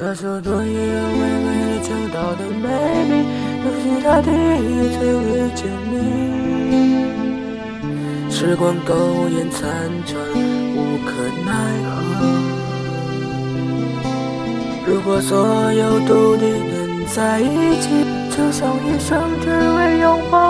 他说昨夜微微讲到的美丽，都是他第一次遇见你。时光苟延残喘，无可奈何。如果所有都得连在一起。就像一生只为拥抱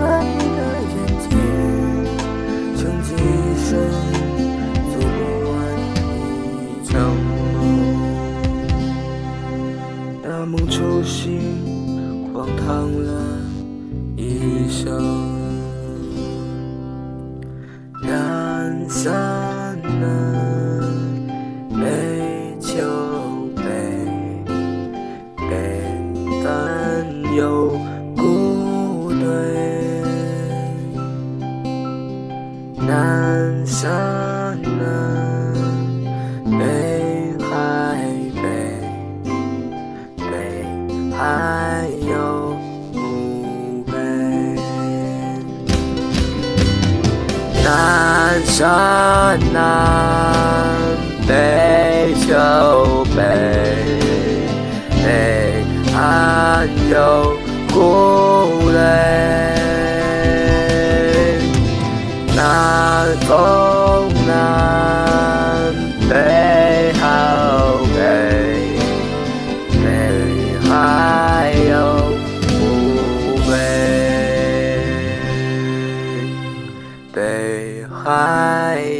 了梦。初醒，荒唐了。一生，南山山南，北秋北，北岸有故垒。海。